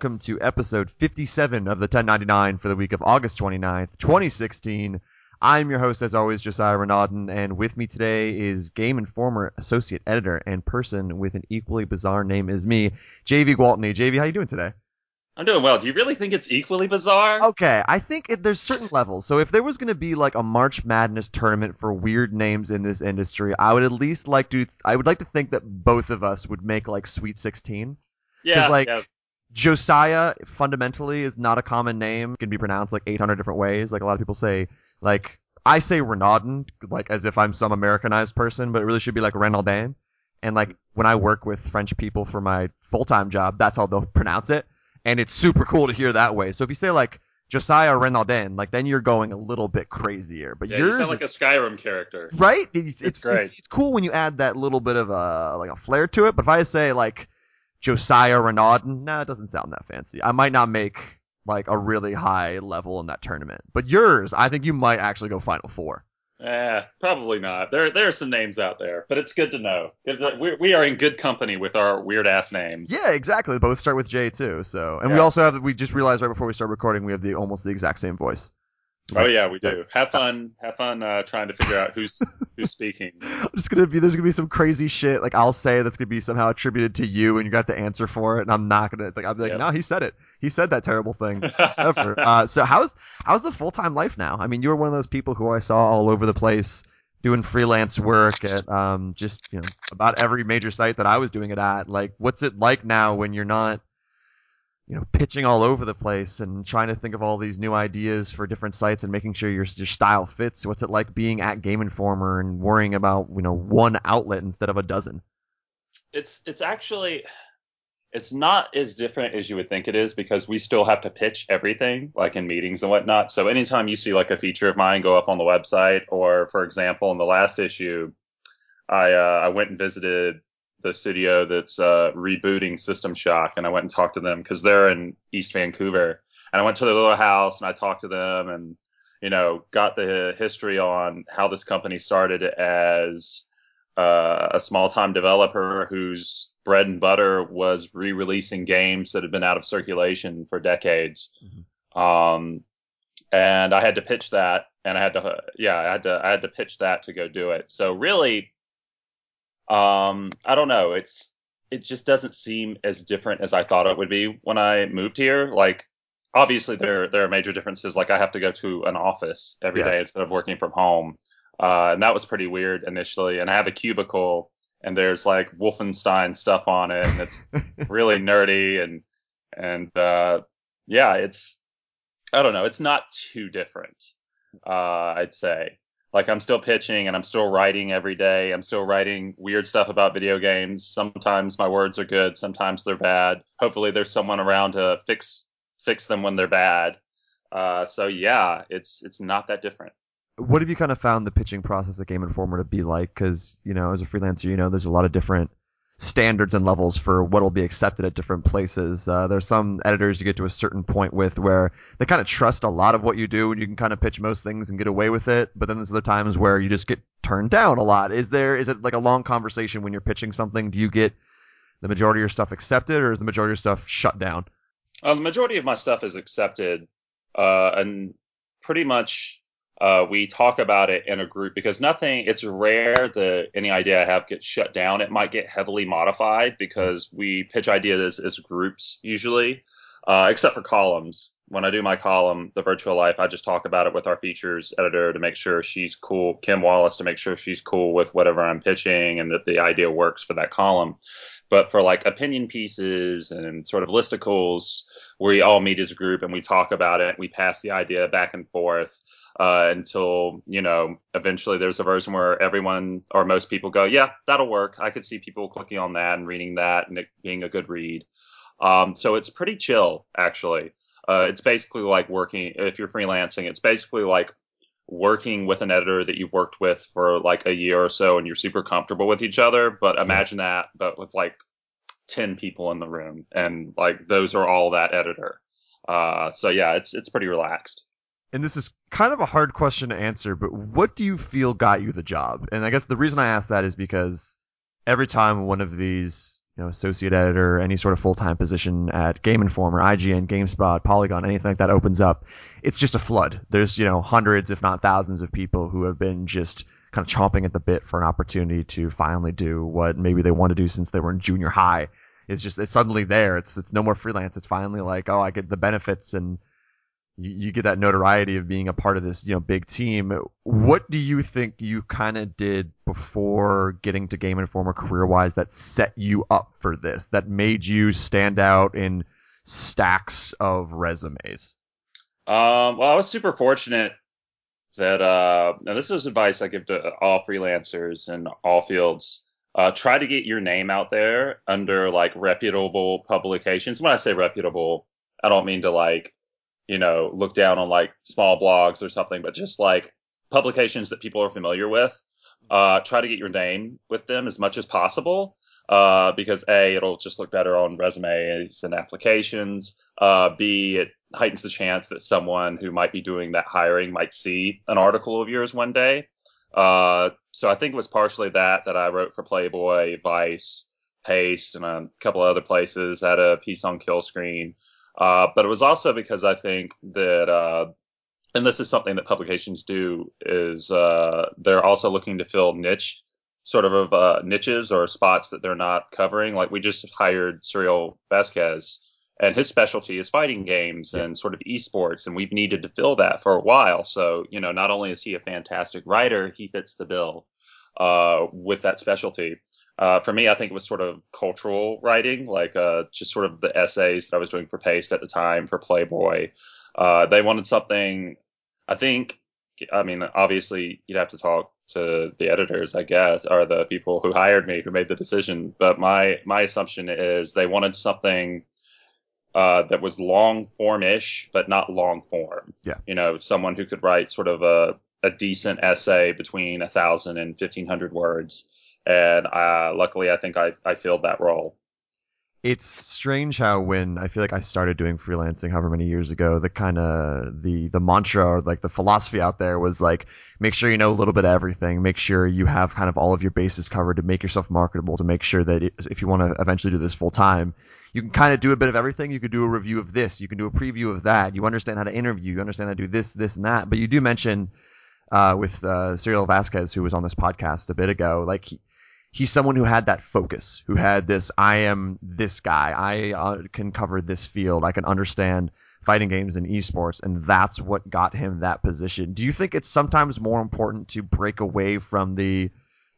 welcome to episode 57 of the 1099 for the week of August 29th, 2016. I'm your host, as always, Josiah Renaudin, and with me today is Game Informer associate editor and person with an equally bizarre name as me, Javy Gwaltney. Javy, how you doing today? I'm doing well. Do you really think it's equally bizarre? Okay, I think it, there's certain levels. So if there was going to be like a March Madness tournament for weird names in this industry, I would at least like to. I would like to think that both of us would make like Sweet 16. yeah, like, yeah. Josiah fundamentally is not a common name. It can be pronounced like 800 different ways. Like a lot of people say, like I say Renaudin, like as if I'm some Americanized person, but it really should be like Renaudin. And like when I work with French people for my full-time job, that's how they'll pronounce it, and it's super cool to hear that way. So if you say like Josiah Renaudin, like then you're going a little bit crazier. But Yeah, you yours, sound like a Skyrim character. right? It's, it's, great. it's it's cool when you add that little bit of a like a flair to it. But if I say like Josiah Renaudin, nah, it doesn't sound that fancy. I might not make like a really high level in that tournament. But yours, I think you might actually go Final Four. Eh, probably not. There, there are some names out there, but it's good to know. That We, we are in good company with our weird ass names. Yeah, exactly. Both start with J too. So, and we also have we just realized right before we start recording we have the almost the exact same voice. Oh yeah, we do. Have fun. Have fun uh, trying to figure out who's who's speaking. I'm just gonna be there's gonna be some crazy shit like I'll say that's gonna be somehow attributed to you and you got to answer for it and I'm not gonna like I'll be like Yep. no he said it he said that terrible thing ever. uh, so how's how's the full time life now? I mean, you were one of those people who I saw all over the place doing freelance work at um, just you know about every major site that I was doing it at. Like, what's it like now when you're not you know pitching all over the place and trying to think of all these new ideas for different sites and making sure your your style fits? What's it like being at Game Informer and worrying about you know one outlet instead of a dozen? it's it's actually it's not as different as you would think it is because we still have to pitch everything like in meetings and whatnot. So anytime you see like a feature of mine go up on the website, or for example, in the last issue, I uh, I went and visited the studio that's uh, rebooting System Shock, and I went and talked to them because they're in East Vancouver, and I went to their little house and I talked to them and you know got the history on how this company started as uh, a small time developer whose bread and butter was re-releasing games that had been out of circulation for decades. Um, and I had to pitch that, and I had to, yeah, I had to, I had to pitch that to go do it. So really, um, I don't know. It's, it just doesn't seem as different as I thought it would be when I moved here. Like, obviously there, there are major differences. Like I have to go to an office every day Yeah. instead of working from home. Uh, and that was pretty weird initially. And I have a cubicle and there's like Wolfenstein stuff on it and it's really nerdy and, and, uh, yeah, it's, I don't know. It's not too different. Uh, I'd say like I'm still pitching and I'm still writing every day. I'm still writing weird stuff about video games. Sometimes my words are good. Sometimes they're bad. Hopefully there's someone around to fix, fix them when they're bad. Uh, so yeah, it's, it's not that different. what have you kind of found the pitching process at Game Informer to be like? Because you know, as a freelancer, you know, there's a lot of different standards and levels for what will be accepted at different places. Uh, there's some editors you get to a certain point with where they kind of trust a lot of what you do, and you can kind of pitch most things and get away with it. But then there's other times where you just get turned down a lot. Is there is it like a long conversation when you're pitching something? Do you get the majority of your stuff accepted, or is the majority of your stuff shut down? Uh, the majority of my stuff is accepted, uh, and pretty much uh, we talk about it in a group because nothing. It's rare that any idea I have gets shut down. It might get heavily modified because we pitch ideas as groups usually, uh, except for columns. When I do my column, the virtual life, I just talk about it with our features editor to make sure she's cool, Kim Wallace, to make sure she's cool with whatever I'm pitching and that the idea works for that column. But for like opinion pieces and sort of listicles, we all meet as a group and we talk about it. We pass the idea back and forth uh, until you know eventually there's a version where everyone or most people go, yeah, that'll work. I could see people clicking on that and reading that and it being a good read. Um, so it's pretty chill actually. Uh, it's basically like working if you're freelancing. It's basically like working with an editor that you've worked with for like a year or so and you're super comfortable with each other. But imagine that, but with like 10 people in the room and like those are all that editor. Uh, so yeah, it's, it's pretty relaxed. And this is kind of a hard question to answer, but what do you feel got you the job? And I guess the reason I ask that is because every time one of these you know, associate editor, any sort of full-time position at Game Informer, IGN, GameSpot, Polygon, anything like that opens up, it's just a flood. There's, you know, hundreds, if not thousands of people who have been just kind of chomping at the bit for an opportunity to finally do what maybe they want to do since they were in junior high. It's just, it's suddenly there. It's, it's no more freelance. It's finally like, oh, I get the benefits and you, get that notoriety of being a part of this, you know, big team. What do you think you kind of did before getting to Game Informer career wise that set you up for this, that made you stand out in stacks of resumes? Um, well, I was super fortunate that, uh, and this is advice I give to all freelancers in all fields. Uh, try to get your name out there under like reputable publications. When I say reputable, I don't mean to like you know, look down on like small blogs or something, but just like publications that people are familiar with. Uh, try to get your name with them as much as possible. Uh, because A, it'll just look better on resumes and applications. Uh, B, it heightens the chance that someone who might be doing that hiring might see an article of yours one day. Uh, so I think it was partially that that I wrote for Playboy, Vice, Paste, and a couple of other places. Had a piece on Killscreen. Uh, but it was also because I think that, uh, and this is something that publications do, is uh, they're also looking to fill niche sort of uh, niches or spots that they're not covering. Like we just hired Suriel Vazquez, and his specialty is fighting games and sort of esports, and we've needed to fill that for a while. So you know, not only is he a fantastic writer, he fits the bill uh, with that specialty. Uh, for me, I think it was sort of cultural writing, like uh, just sort of the essays that I was doing for Paste at the time for Playboy. Uh, they wanted something. I think. I mean, obviously, you'd have to talk to the editors, I guess, or the people who hired me who made the decision. But my my assumption is they wanted something uh, that was long form ish, but not long form. Yeah. You know, someone who could write sort of a, a decent essay between a thousand and fifteen hundred words and uh, luckily I think I, I filled that role. It's strange how when I feel like I started doing freelancing however many years ago, the kind of the the mantra or like the philosophy out there was like make sure you know a little bit of everything, make sure you have kind of all of your bases covered to make yourself marketable, to make sure that if you want to eventually do this full time, you can kind of do a bit of everything. You could do a review of this, you can do a preview of that. You understand how to interview, you understand how to do this, this, and that. But you do mention uh, with uh, Suriel Vazquez, who was on this podcast a bit ago, like he, he's someone who had that focus, who had this, I am this guy. I uh, can cover this field. I can understand fighting games and esports. And that's what got him that position. Do you think it's sometimes more important to break away from the,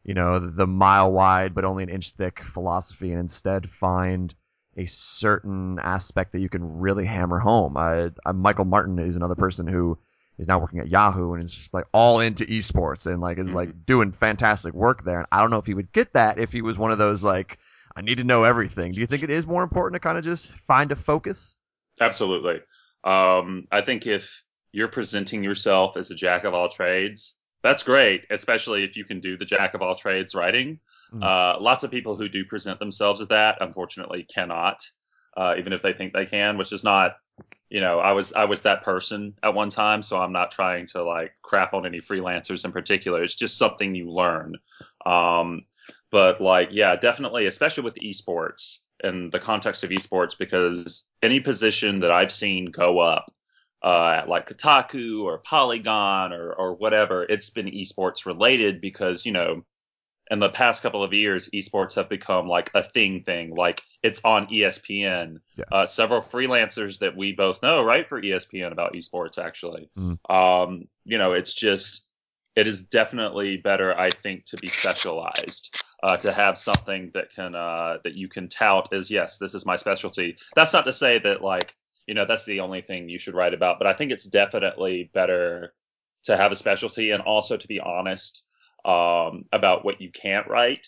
you know, the mile wide, but only an inch thick philosophy and instead find a certain aspect that you can really hammer home? Uh, Michael Martin is another person who, is now working at Yahoo and is like all into esports and like is like mm-hmm. doing fantastic work there. And I don't know if he would get that if he was one of those like I need to know everything. Do you think it is more important to kind of just find a focus? Absolutely. Um, I think if you're presenting yourself as a jack of all trades, that's great, especially if you can do the jack of all trades writing. Mm-hmm. Uh, lots of people who do present themselves as that, unfortunately, cannot, uh, even if they think they can, which is not you know, I was I was that person at one time, so I'm not trying to like crap on any freelancers in particular. It's just something you learn. Um, but like, yeah, definitely, especially with esports in the context of esports, because any position that I've seen go up uh, at like Kotaku or Polygon or or whatever, it's been esports related because you know in the past couple of years, esports have become like a thing thing. Like it's on ESPN. Yeah. Uh, several freelancers that we both know write for ESPN about esports actually. Mm. Um, you know, it's just, it is definitely better, I think, to be specialized. Uh, to have something that can uh, that you can tout as yes, this is my specialty. That's not to say that like you know that's the only thing you should write about, but I think it's definitely better to have a specialty and also to be honest um, about what you can't write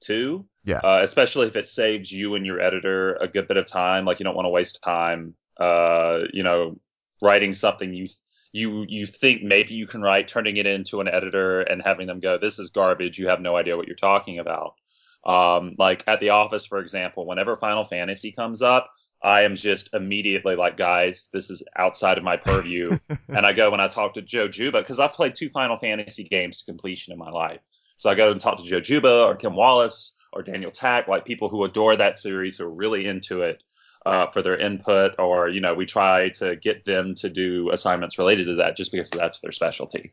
too. Yeah. Uh, especially if it saves you and your editor a good bit of time. Like you don't want to waste time, uh, you know, writing something you you you think maybe you can write, turning it into an editor and having them go, this is garbage. You have no idea what you're talking about. Um, like at the office, for example, whenever Final Fantasy comes up, I am just immediately like, guys, this is outside of my purview. and I go and I talk to Joe Juba because I've played two Final Fantasy games to completion in my life. So I go and talk to Joe Juba or Kim Wallace or Daniel Tack, like people who adore that series, who are really into it. Uh, for their input, or you know, we try to get them to do assignments related to that, just because that's their specialty.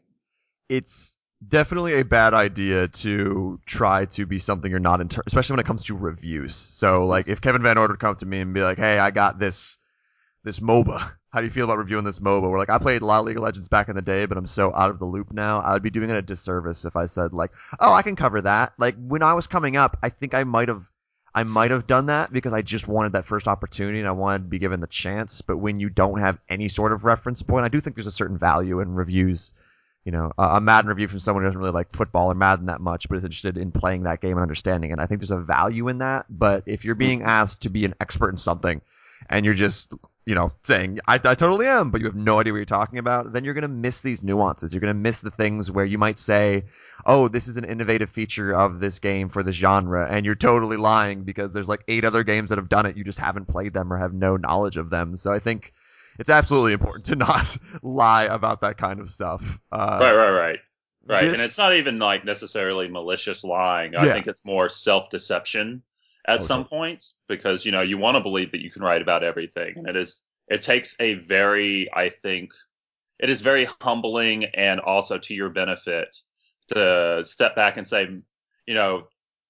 It's definitely a bad idea to try to be something you're not, in ter- especially when it comes to reviews. So, like, if Kevin Van Ord would come to me and be like, "Hey, I got this this MOBA. How do you feel about reviewing this MOBA?" We're like, I played a lot of League of Legends back in the day, but I'm so out of the loop now. I would be doing it a disservice if I said like, "Oh, I can cover that." Like when I was coming up, I think I might have I might have done that because I just wanted that first opportunity and I wanted to be given the chance. But when you don't have any sort of reference point, I do think there's a certain value in reviews. You know, a Madden review from someone who doesn't really like football or Madden that much, but is interested in playing that game and understanding it. I think there's a value in that. But if you're being asked to be an expert in something and you're just you know, saying I, I totally am, but you have no idea what you're talking about, then you're gonna miss these nuances. You're gonna miss the things where you might say, "Oh, this is an innovative feature of this game for the genre," and you're totally lying because there's like eight other games that have done it. You just haven't played them or have no knowledge of them. So I think it's absolutely important to not lie about that kind of stuff. Uh, right, right, right. Right, it, and it's not even like necessarily malicious lying. I yeah. think it's more self-deception at okay. some points because you know you want to believe that you can write about everything and it is it takes a very i think it is very humbling and also to your benefit to step back and say you know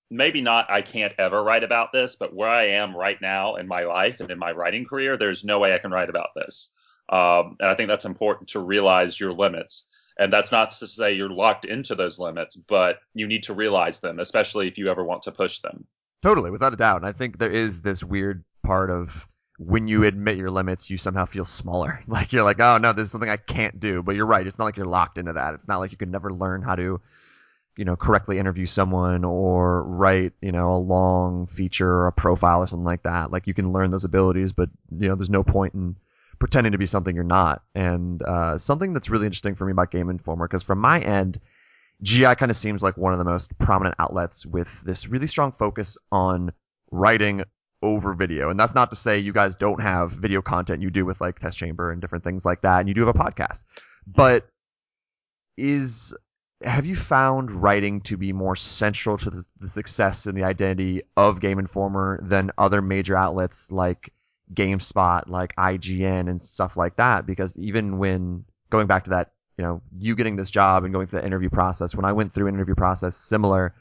maybe not i can't ever write about this but where i am right now in my life and in my writing career there's no way i can write about this um, and i think that's important to realize your limits and that's not to say you're locked into those limits but you need to realize them especially if you ever want to push them Totally, without a doubt. And I think there is this weird part of when you admit your limits, you somehow feel smaller. Like you're like, oh no, this is something I can't do. But you're right. It's not like you're locked into that. It's not like you can never learn how to, you know, correctly interview someone or write, you know, a long feature or a profile or something like that. Like you can learn those abilities, but you know, there's no point in pretending to be something you're not. And uh, something that's really interesting for me about Game Informer, because from my end, GI kind of seems like one of the most prominent outlets with this really strong focus on writing over video. And that's not to say you guys don't have video content you do with like Test Chamber and different things like that, and you do have a podcast. But is have you found writing to be more central to the, the success and the identity of Game Informer than other major outlets like GameSpot, like IGN, and stuff like that? Because even when going back to that you know, you getting this job and going through the interview process. When I went through an interview process similar,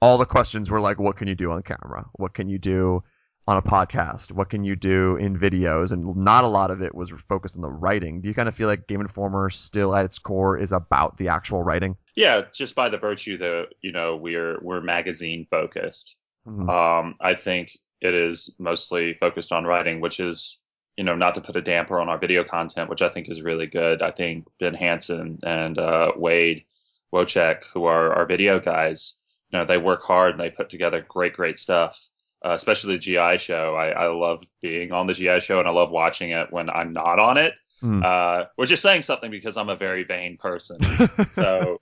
all the questions were like, what can you do on camera? What can you do on a podcast? What can you do in videos? And not a lot of it was focused on the writing. Do you kind of feel like Game Informer still at its core is about the actual writing? Yeah, just by the virtue that, you know, we're, we're magazine focused. Mm-hmm. Um, I think it is mostly focused on writing, which is you know, not to put a damper on our video content, which I think is really good. I think Ben Hanson and uh, Wade Wojcik, who are our video guys, you know, they work hard and they put together great, great stuff. Uh, especially the GI show. I, I love being on the GI show and I love watching it when I'm not on it. Mm. Uh, which is saying something because I'm a very vain person. so,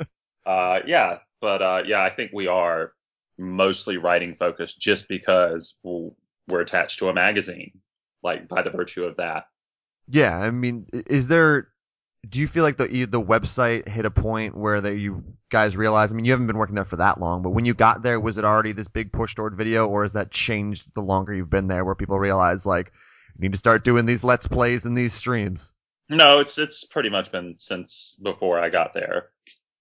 uh, yeah, but, uh, yeah, I think we are mostly writing focused just because we're attached to a magazine like by the virtue of that. Yeah, I mean, is there? Do you feel like the the website hit a point where that you guys realized? I mean, you haven't been working there for that long, but when you got there, was it already this big push toward video, or has that changed the longer you've been there, where people realize like you need to start doing these let's plays and these streams? No, it's it's pretty much been since before I got there.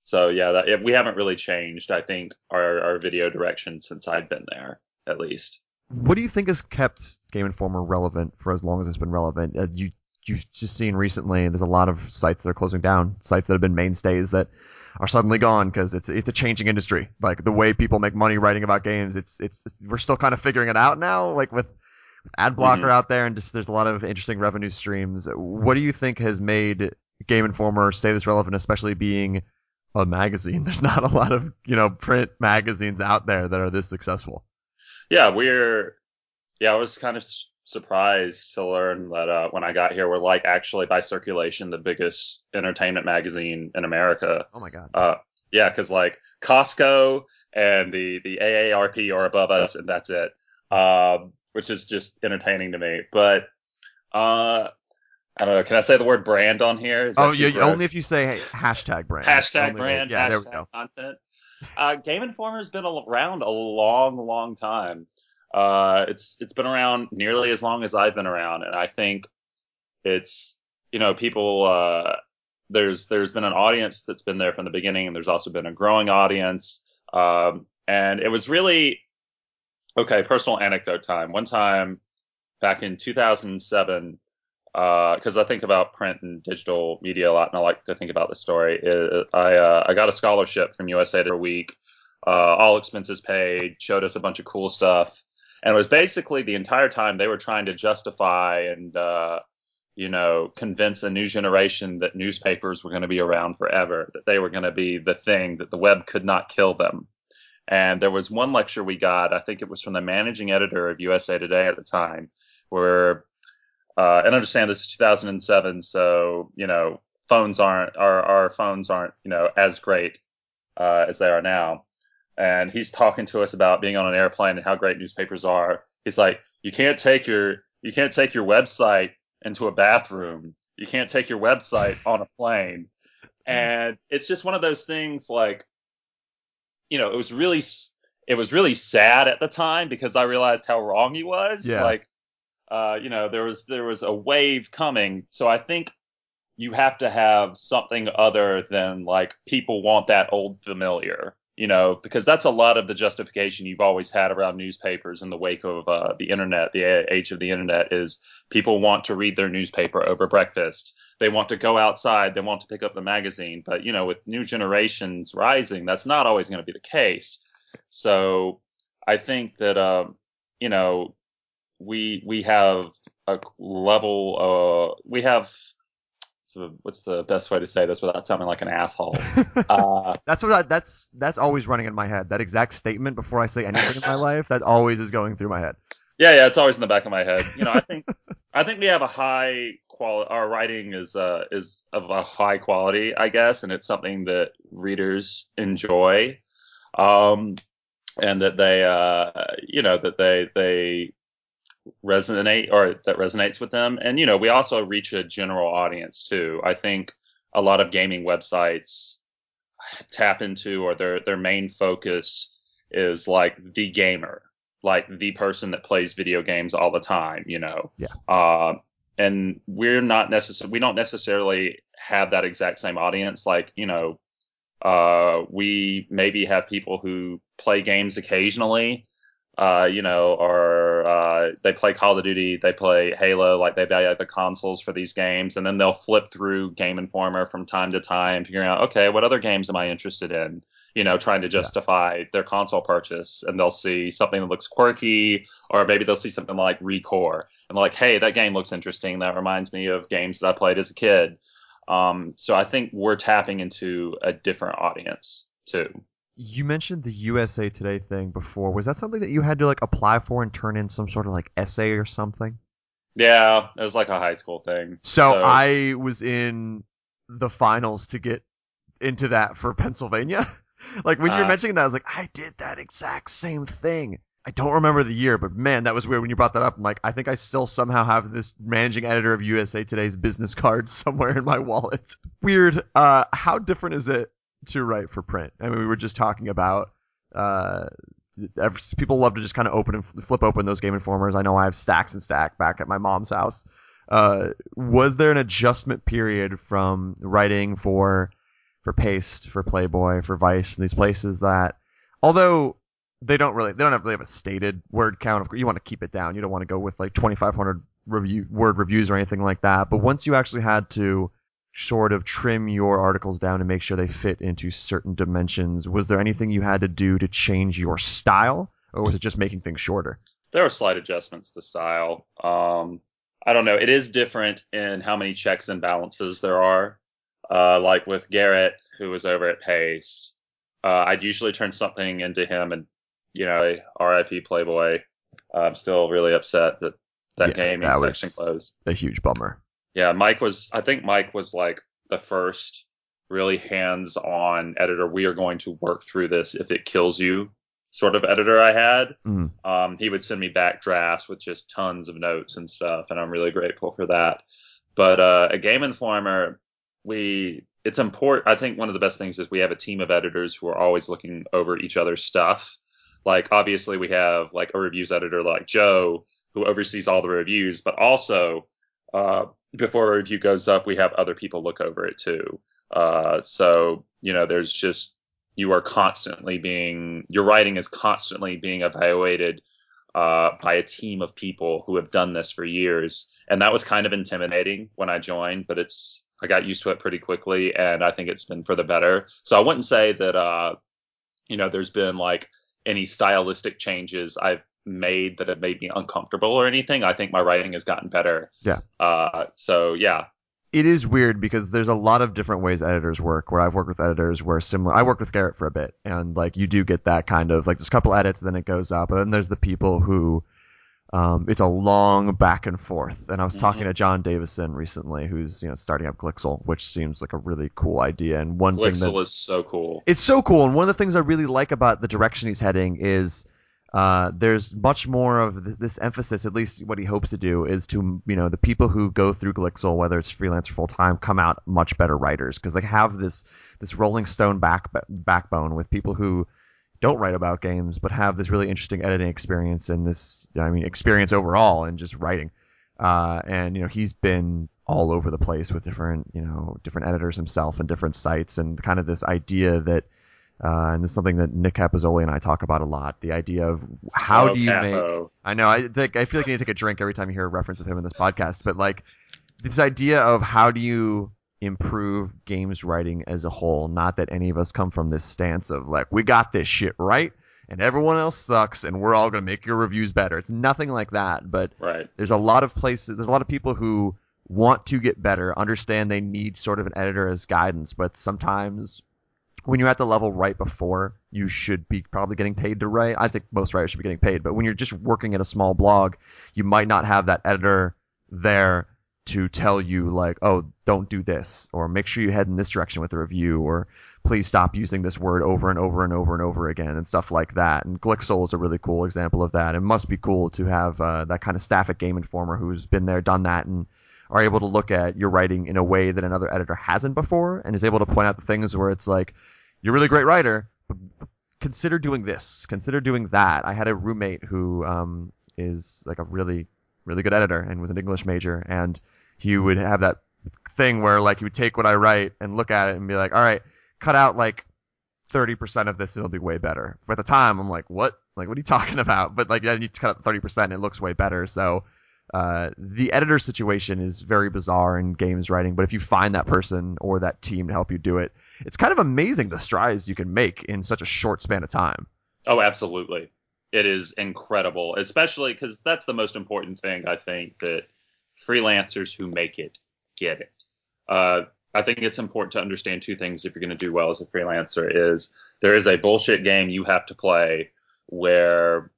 So yeah, that, we haven't really changed. I think our our video direction since I've been there, at least. What do you think has kept Game Informer relevant for as long as it's been relevant? Uh, you you've just seen recently there's a lot of sites that are closing down, sites that have been mainstays that are suddenly gone because it's it's a changing industry. Like the way people make money writing about games, it's it's, we're still kind of figuring it out now. Like with ad blocker mm-hmm. out there and just there's a lot of interesting revenue streams. What do you think has made Game Informer stay this relevant, especially being a magazine? There's not a lot of you know print magazines out there that are this successful. Yeah, we're yeah, I was kind of surprised to learn that uh, when I got here, we're like actually by circulation the biggest entertainment magazine in America. Oh my god. Uh, yeah, because like Costco and the the AARP are above us, and that's it. Um, which is just entertaining to me. But uh, I don't know. Can I say the word brand on here? oh, yeah, only if you say hey, hashtag brand. Hashtag brand. Yeah, hashtag there we go. Content. Uh, Game Informer's been around a long, long time. Uh, it's it's been around nearly as long as I've been around, and I think it's you know people uh, there's there's been an audience that's been there from the beginning, and there's also been a growing audience. Um, and it was really okay. Personal anecdote time. One time back in 2007, because uh, I think about print and digital media a lot, and I like to think about the story. It, I uh, I got a scholarship from USA for a week, uh, all expenses paid, showed us a bunch of cool stuff, and it was basically the entire time they were trying to justify and uh, you know convince a new generation that newspapers were going to be around forever, that they were going to be the thing, that the web could not kill them. And there was one lecture we got, I think it was from the managing editor of USA Today at the time, where uh, and understand this is 2007, so you know phones aren't our our phones aren't you know as great uh, as they are now. And he's talking to us about being on an airplane and how great newspapers are. He's like, you can't take your you can't take your website into a bathroom. You can't take your website on a plane. And it's just one of those things like, you know, it was really it was really sad at the time because I realized how wrong he was. Yeah. Like uh, you know, there was there was a wave coming. So I think you have to have something other than like people want that old familiar, you know, because that's a lot of the justification you've always had around newspapers in the wake of uh, the internet, the age of the internet is people want to read their newspaper over breakfast. They want to go outside. They want to pick up the magazine. But, you know, with new generations rising, that's not always going to be the case. So I think that, um, you know, we we have a level uh we have so what's the best way to say this without sounding like an asshole? Uh, that's what I, that's that's always running in my head. That exact statement before i say anything in my life that always is going through my head. Yeah yeah it's always in the back of my head. You know i think i think we have a high quality our writing is uh is of a high quality i guess and it's something that readers enjoy um and that they uh you know that they they resonate or that resonates with them. And you know, we also reach a general audience too. I think a lot of gaming websites tap into or their their main focus is like the gamer, like the person that plays video games all the time, you know. Yeah. Uh, and we're not necessarily we don't necessarily have that exact same audience. Like, you know, uh, we maybe have people who play games occasionally, uh, you know, or uh, they play Call of Duty, they play Halo, like they buy the consoles for these games, and then they'll flip through Game Informer from time to time, figuring out, okay, what other games am I interested in? You know, trying to justify yeah. their console purchase, and they'll see something that looks quirky, or maybe they'll see something like Recore, and like, hey, that game looks interesting. That reminds me of games that I played as a kid. Um, so I think we're tapping into a different audience too. You mentioned the USA Today thing before. Was that something that you had to like apply for and turn in some sort of like essay or something? Yeah, it was like a high school thing. So, so I was in the finals to get into that for Pennsylvania. like when uh, you're mentioning that, I was like, I did that exact same thing. I don't remember the year, but man, that was weird when you brought that up. I'm like, I think I still somehow have this managing editor of USA Today's business card somewhere in my wallet. Weird. Uh, how different is it to write for print. I mean, we were just talking about uh, people love to just kind of open and flip open those Game Informers. I know I have stacks and stack back at my mom's house. Uh, was there an adjustment period from writing for for Paste, for Playboy, for Vice, and these places that, although they don't really they don't have really have a stated word count. You want to keep it down. You don't want to go with like 2,500 review word reviews or anything like that. But once you actually had to sort of trim your articles down to make sure they fit into certain dimensions. Was there anything you had to do to change your style, or was it just making things shorter? There were slight adjustments to style. Um, I don't know. It is different in how many checks and balances there are. Uh, like with Garrett, who was over at Paste, uh, I'd usually turn something into him, and you know, RIP Playboy. I'm still really upset that that yeah, gaming that section closed. A huge bummer. Yeah, Mike was. I think Mike was like the first really hands-on editor. We are going to work through this if it kills you, sort of editor I had. Mm. Um, he would send me back drafts with just tons of notes and stuff, and I'm really grateful for that. But uh, a Game Informer, we it's important. I think one of the best things is we have a team of editors who are always looking over each other's stuff. Like obviously we have like a reviews editor like Joe who oversees all the reviews, but also uh, before a review goes up, we have other people look over it too. Uh, so you know, there's just you are constantly being your writing is constantly being evaluated uh, by a team of people who have done this for years, and that was kind of intimidating when I joined, but it's I got used to it pretty quickly, and I think it's been for the better. So I wouldn't say that uh, you know there's been like any stylistic changes I've made that have made me uncomfortable or anything. I think my writing has gotten better. Yeah. Uh, so yeah. It is weird because there's a lot of different ways editors work. Where I've worked with editors where similar. I worked with Garrett for a bit, and like you do get that kind of like there's a couple edits, then it goes up, and then there's the people who um, it's a long back and forth. And I was mm-hmm. talking to John Davison recently, who's you know starting up Glixel, which seems like a really cool idea. And one thing Glixel thing that, is so cool. It's so cool. And one of the things I really like about the direction he's heading is uh, there's much more of this, this, emphasis, at least what he hopes to do, is to you know the people who go through Glixel, whether it's freelance or full time, come out much better writers because they have this this Rolling Stone back backbone with people who don't write about games but have this really interesting editing experience and this I mean experience overall in just writing. Uh, and you know he's been all over the place with different you know different editors himself and different sites and kind of this idea that uh, and this is something that Nick Capozzoli and I talk about a lot. The idea of how oh, do you Capo. make? I know. I think I feel like I need to take a drink every time you hear a reference of him in this podcast. But like this idea of how do you improve games writing as a whole? Not that any of us come from this stance of like we got this shit right and everyone else sucks and we're all gonna make your reviews better. It's nothing like that. But right. there's a lot of places. There's a lot of people who want to get better, understand they need sort of an editor as guidance, but sometimes when you're at the level right before you should be probably getting paid to write. I think most writers should be getting paid, but when you're just working at a small blog, you might not have that editor there to tell you like, oh, don't do this, or make sure you head in this direction with the review, or please stop using this word over and over and over and over again, and stuff like that. And Glixel is a really cool example of that. It must be cool to have uh, that kind of staff at Game Informer who's been there, done that, and are able to look at your writing in a way that another editor hasn't before and is able to point out the things where it's like, you're a really great writer, but consider doing this, consider doing that. I had a roommate who um, is like a really, really good editor and was an English major, and he would have that thing where like he would take what I write and look at it and be like, all right, cut out like 30% of this, it'll be way better. But at the time, I'm like, what? Like, what are you talking about? But like, yeah, you cut out 30% and it looks way better. So uh, the editor situation is very bizarre in games writing, but if you find that person or that team to help you do it, it's kind of amazing the strides you can make in such a short span of time. Oh, absolutely. It is incredible, especially because that's the most important thing I think that freelancers who make it get it. Uh, I think it's important to understand two things if you're going to do well as a freelancer is there is a bullshit game you have to play where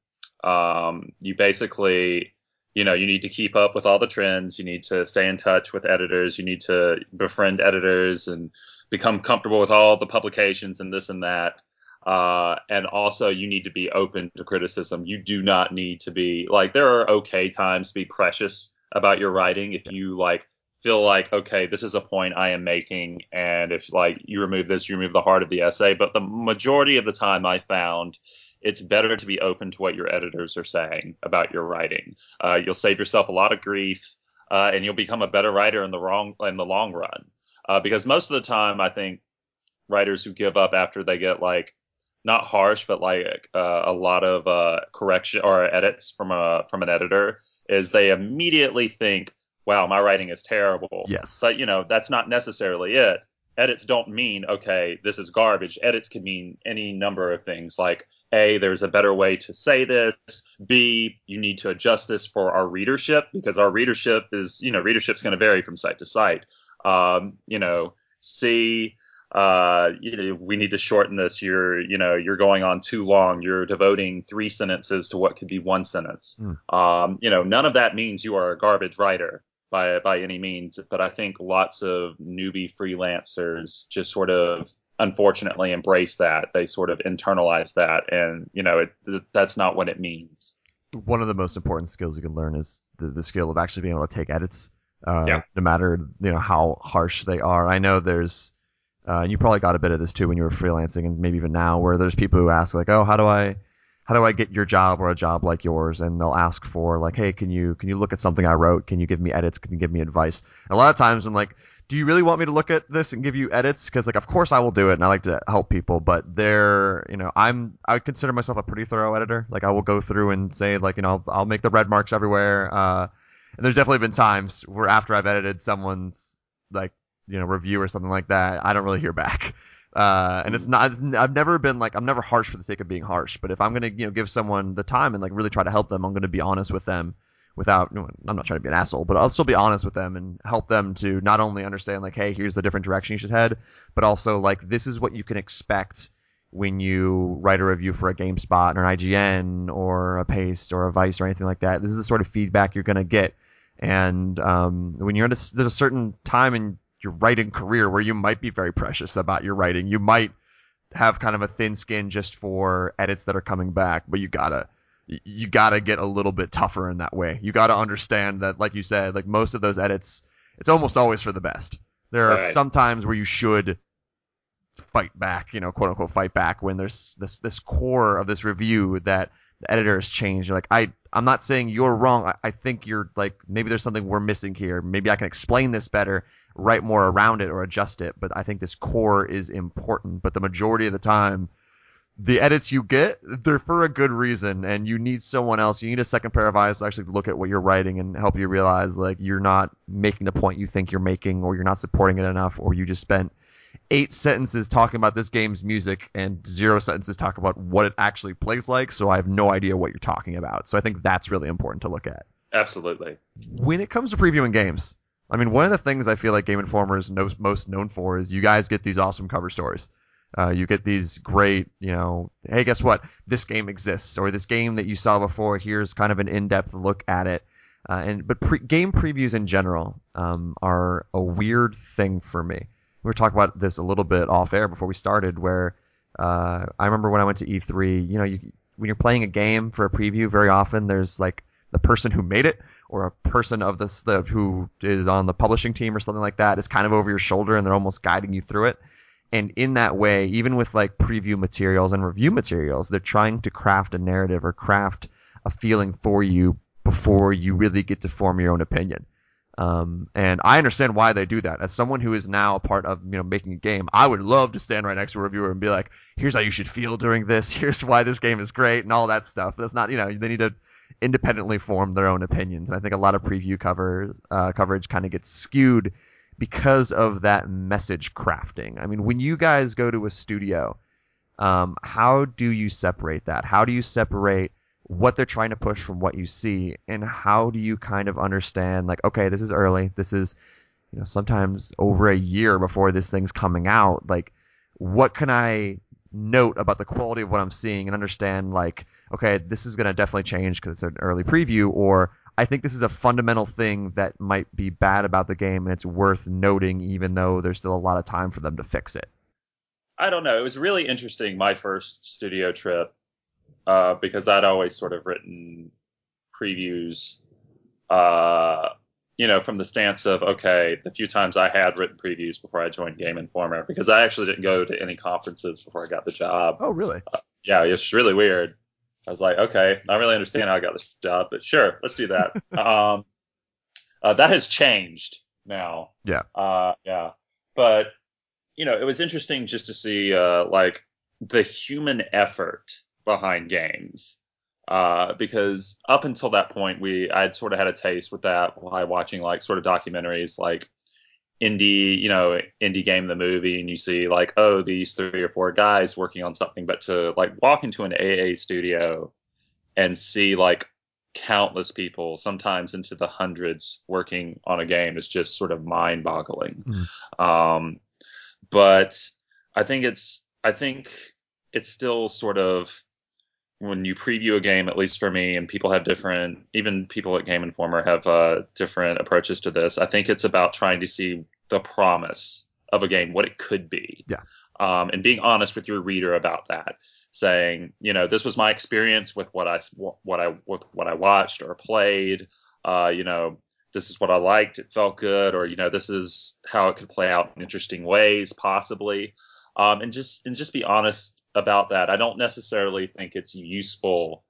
um, you basically you know, you need to keep up with all the trends. You need to stay in touch with editors. You need to befriend editors and become comfortable with all the publications and this and that. Uh, and also you need to be open to criticism. You do not need to be like, there are okay times to be precious about your writing. If you like feel like, okay, this is a point I am making. And if like you remove this, you remove the heart of the essay. But the majority of the time I found it's better to be open to what your editors are saying about your writing. Uh, you'll save yourself a lot of grief, uh, and you'll become a better writer in the wrong in the long run. Uh, because most of the time, I think writers who give up after they get like not harsh, but like uh, a lot of uh, correction or edits from a from an editor, is they immediately think, "Wow, my writing is terrible." Yes. But you know that's not necessarily it edits don't mean okay this is garbage edits can mean any number of things like a, there's a better way to say this. B, you need to adjust this for our readership because our readership is, you know, readership's going to vary from site to site. Um, you know, C, uh, you know, we need to shorten this. You're, you know, you're going on too long. You're devoting three sentences to what could be one sentence. Mm. Um, you know, none of that means you are a garbage writer by by any means. But I think lots of newbie freelancers just sort of unfortunately embrace that. They sort of internalize that, and you know, it, that's not what it means. One of the most important skills you can learn is the, the skill of actually being able to take edits, uh, yeah. no matter you know how harsh they are. I know there's uh, you probably got a bit of this too when you were freelancing, and maybe even now, where there's people who ask like, "Oh, how do I, how do I get your job or a job like yours?" And they'll ask for like, "Hey, can you can you look at something I wrote? Can you give me edits? Can you give me advice?" And a lot of times I'm like, "Do you really want me to look at this and give you edits?" Because like, of course I will do it, and I like to help people, but they're, you know, I'm I consider myself a pretty thorough editor. Like I will go through and say like, you know, I'll, I'll make the red marks everywhere. Uh, and there's definitely been times where after I've edited someone's like you know review or something like that, I don't really hear back. Uh, and it's not. It's, I've never been like I'm never harsh for the sake of being harsh. But if I'm gonna you know give someone the time and like really try to help them, I'm gonna be honest with them without. I'm not trying to be an asshole, but I'll still be honest with them and help them to not only understand like, hey, here's the different direction you should head, but also like this is what you can expect when you write a review for a GameSpot or an IGN or a Paste or a Vice or anything like that. This is the sort of feedback you're gonna get. And um, when you're at a, there's a certain time in your writing career where you might be very precious about your writing. You might have kind of a thin skin just for edits that are coming back, but you gotta you gotta get a little bit tougher in that way. You gotta understand that, like you said, like most of those edits, it's almost always for the best. There are Right. some times where you should fight back, you know, quote unquote fight back when there's this this core of this review that the editor has changed. You're like, I I'm not saying you're wrong. I, I think you're like maybe there's something we're missing here. Maybe I can explain this better, write more around it or adjust it. But I think this core is important. But the majority of the time, the edits you get, they're for a good reason, and you need someone else. You need a second pair of eyes to actually look at what you're writing and help you realize like you're not making the point you think you're making, or you're not supporting it enough, or you just spent eight sentences talking about this game's music and zero sentences talk about what it actually plays like. So I have no idea what you're talking about. So I think that's really important to look at Absolutely. when it comes to previewing games, I mean, one of the things I feel like Game Informer is no, most known for is you guys get these awesome cover stories. Uh, you get these great, you know, hey, guess what? This game exists, or this game that you saw before. Here's kind of an in-depth look at it. Uh, and but pre- game previews in general um, are a weird thing for me. We were talking about this a little bit off air before we started, where uh, I remember when I went to E3. You know, you, when you're playing a game for a preview, very often there's like the person who made it or a person of this the, who is on the publishing team or something like that is kind of over your shoulder and they're almost guiding you through it. And in that way, even with like preview materials and review materials, they're trying to craft a narrative or craft a feeling for you before you really get to form your own opinion. Um, and I understand why they do that. As someone who is now a part of, you know, making a game, I would love to stand right next to a reviewer and be like, here's how you should feel during this. Here's why this game is great and all that stuff. But That's not, you know, they need to independently form their own opinions. And I think a lot of preview cover, uh, coverage kind of gets skewed because of that message crafting. I mean, when you guys go to a studio, um, how do you separate that? How do you separate what they're trying to push from what you see, and how do you kind of understand, like, okay, this is early, this is, you know, sometimes over a year before this thing's coming out. Like, what can I note about the quality of what I'm seeing and understand, like, okay, this is going to definitely change because it's an early preview, or I think this is a fundamental thing that might be bad about the game and it's worth noting, even though there's still a lot of time for them to fix it. I don't know. It was really interesting my first studio trip uh, because I'd always sort of written previews, uh, you know, from the stance of okay, the few times I had written previews before I joined Game Informer because I actually didn't go to any conferences before I got the job. Oh, really? Yeah, it's really weird. I was like, okay, I really understand how I got this job, but sure, let's do that. um, uh, that has changed now. Yeah. Uh, yeah. But you know, it was interesting just to see uh, like the human effort behind games. Uh, because up until that point, we I'd sort of had a taste with that by watching like sort of documentaries like indie, you know, indie game the movie, and you see like, oh, these three or four guys working on something, but to like walk into an AA studio and see like countless people, sometimes into the hundreds, working on a game is just sort of mind-boggling. Um, but I think it's I think it's still sort of when you preview a game, at least for me, and people have different, even people at Game Informer have uh, different approaches to this. I think it's about trying to see the promise of a game, what it could be, Yeah. um, and being honest with your reader about that. Saying, you know, this was my experience with what I what I with what I watched or played. Uh, you know, this is what I liked. It felt good, or you know, this is how it could play out in interesting ways, possibly. Um, and just and just be honest about that. I don't necessarily think it's useful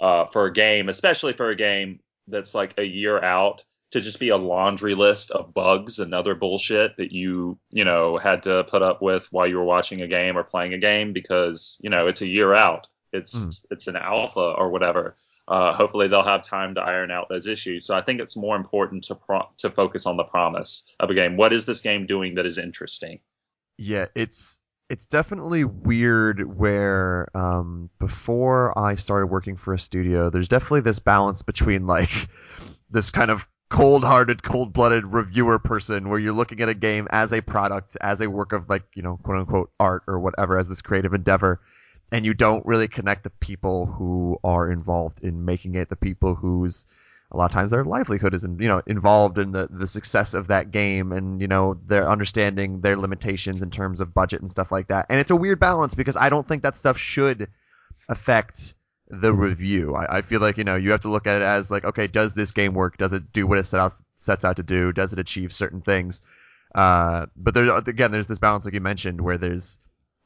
uh, for a game, especially for a game that's like a year out, to just be a laundry list of bugs and other bullshit that you you know had to put up with while you were watching a game or playing a game because you know it's a year out. It's mm. it's an alpha or whatever uh, hopefully they'll have time to iron out those issues. So I think it's more important to pro- to focus on the promise of a game. What is this game doing that is interesting? Yeah, it's it's definitely weird where um, before I started working for a studio, there's definitely this balance between like this kind of cold-hearted, cold-blooded reviewer person where you're looking at a game as a product, as a work of like, you know, quote unquote art or whatever, as this creative endeavor and you don't really connect the people who are involved in making it, the people whose a lot of times their livelihood is in, you know involved in the the success of that game and you know they're understanding their limitations in terms of budget and stuff like that. And it's a weird balance because i don't think that stuff should affect the review. I, I feel like you know you have to look at it as like okay does this game work? Does it do what it set out, sets out to do? Does it achieve certain things? Uh, but there again there's this balance like you mentioned where there's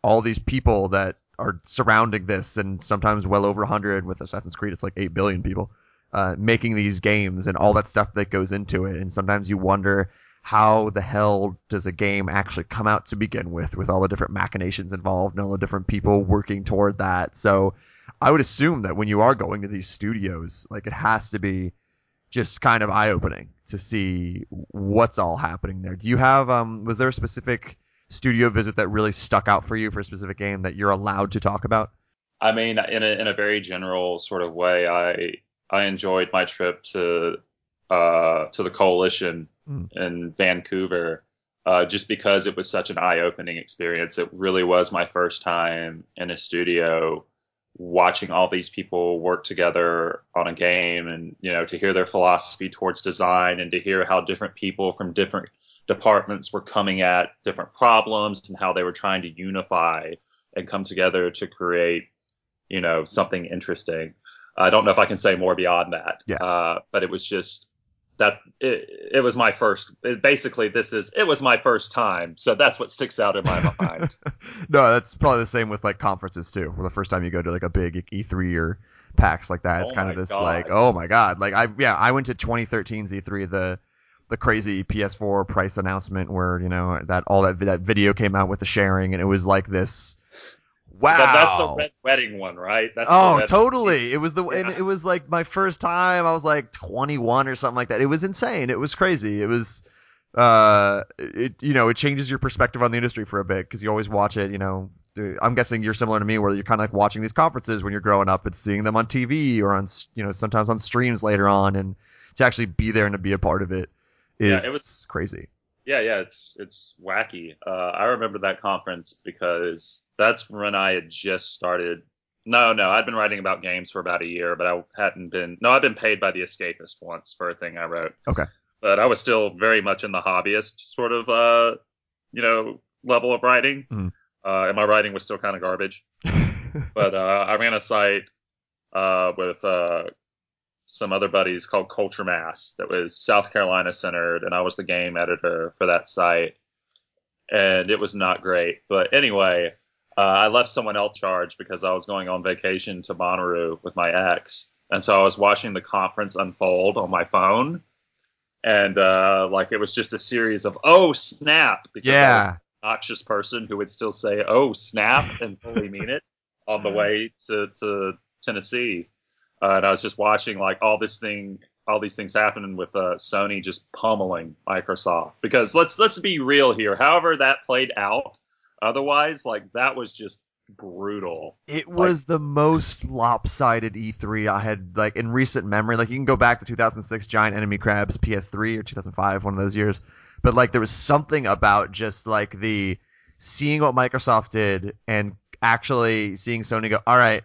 all these people that are surrounding this, and sometimes well over 100 with Assassin's Creed. It's like 8 billion people uh, making these games and all that stuff that goes into it. And sometimes you wonder how the hell does a game actually come out to begin with, with all the different machinations involved and all the different people working toward that. So I would assume that when you are going to these studios, like it has to be just kind of eye opening to see what's all happening there. Do you have um was there a specific studio visit that really stuck out for you for a specific game that you're allowed to talk about? I mean, in a in a very general sort of way, I I enjoyed my trip to uh to the coalition mm. in Vancouver. Uh, just because it was such an eye-opening experience. It really was my first time in a studio watching all these people work together on a game and you know to hear their philosophy towards design and to hear how different people from different departments were coming at different problems and how they were trying to unify and come together to create, you know, something interesting. I don't know if I can say more beyond that. Yeah. Uh, but it was just that it, it was my first. It, basically, this is it was my first time, so that's what sticks out in my mind. no, that's probably the same with like conferences too. Where the first time you go to like a big E3 or PAX like that, it's oh kind of this God. like, oh my God, like I yeah, I went to 2013 E3 the the crazy PS4 price announcement where you know that all that that video came out with the sharing and it was like this. Wow, that, that's the red wedding one, right? That's oh, totally. It was the yeah. and it was like my first time. I was like 21 or something like that. It was insane. It was crazy. It was uh it you know it changes your perspective on the industry for a bit because you always watch it you know i'm guessing you're similar to me where you're kind of like watching these conferences when you're growing up and seeing them on tv or on you know sometimes on streams later on and to actually be there and to be a part of it is yeah, it was crazy. Yeah, yeah, it's it's wacky. Uh, I remember that conference because that's when I had just started. No, no, I'd been writing about games for about a year, but I hadn't been. No, I'd been paid by the Escapist once for a thing I wrote. Okay. But I was still very much in the hobbyist sort of, uh, you know, level of writing. Mm. Uh, and my writing was still kind of garbage. but uh, I ran a site uh, with uh, some other buddies called Culture Mass that was South Carolina centered, and I was the game editor for that site. And it was not great. But anyway, uh, I left someone else charged because I was going on vacation to Bonnaroo with my ex. And so I was watching the conference unfold on my phone. And uh, like it was just a series of oh snap because yeah. obnoxious person who would still say oh snap and fully mean it on the way to, to Tennessee. Uh, and I was just watching like all this thing, all these things happening with uh, Sony just pummeling Microsoft. Because let's let's be real here. However that played out, otherwise, like that was just brutal. It was the most lopsided E3 I had like in recent memory. Like you can go back to 2006 Giant Enemy Crabs PS3 or 2005, one of those years. But like there was something about just like the seeing what Microsoft did and actually seeing Sony go, all right,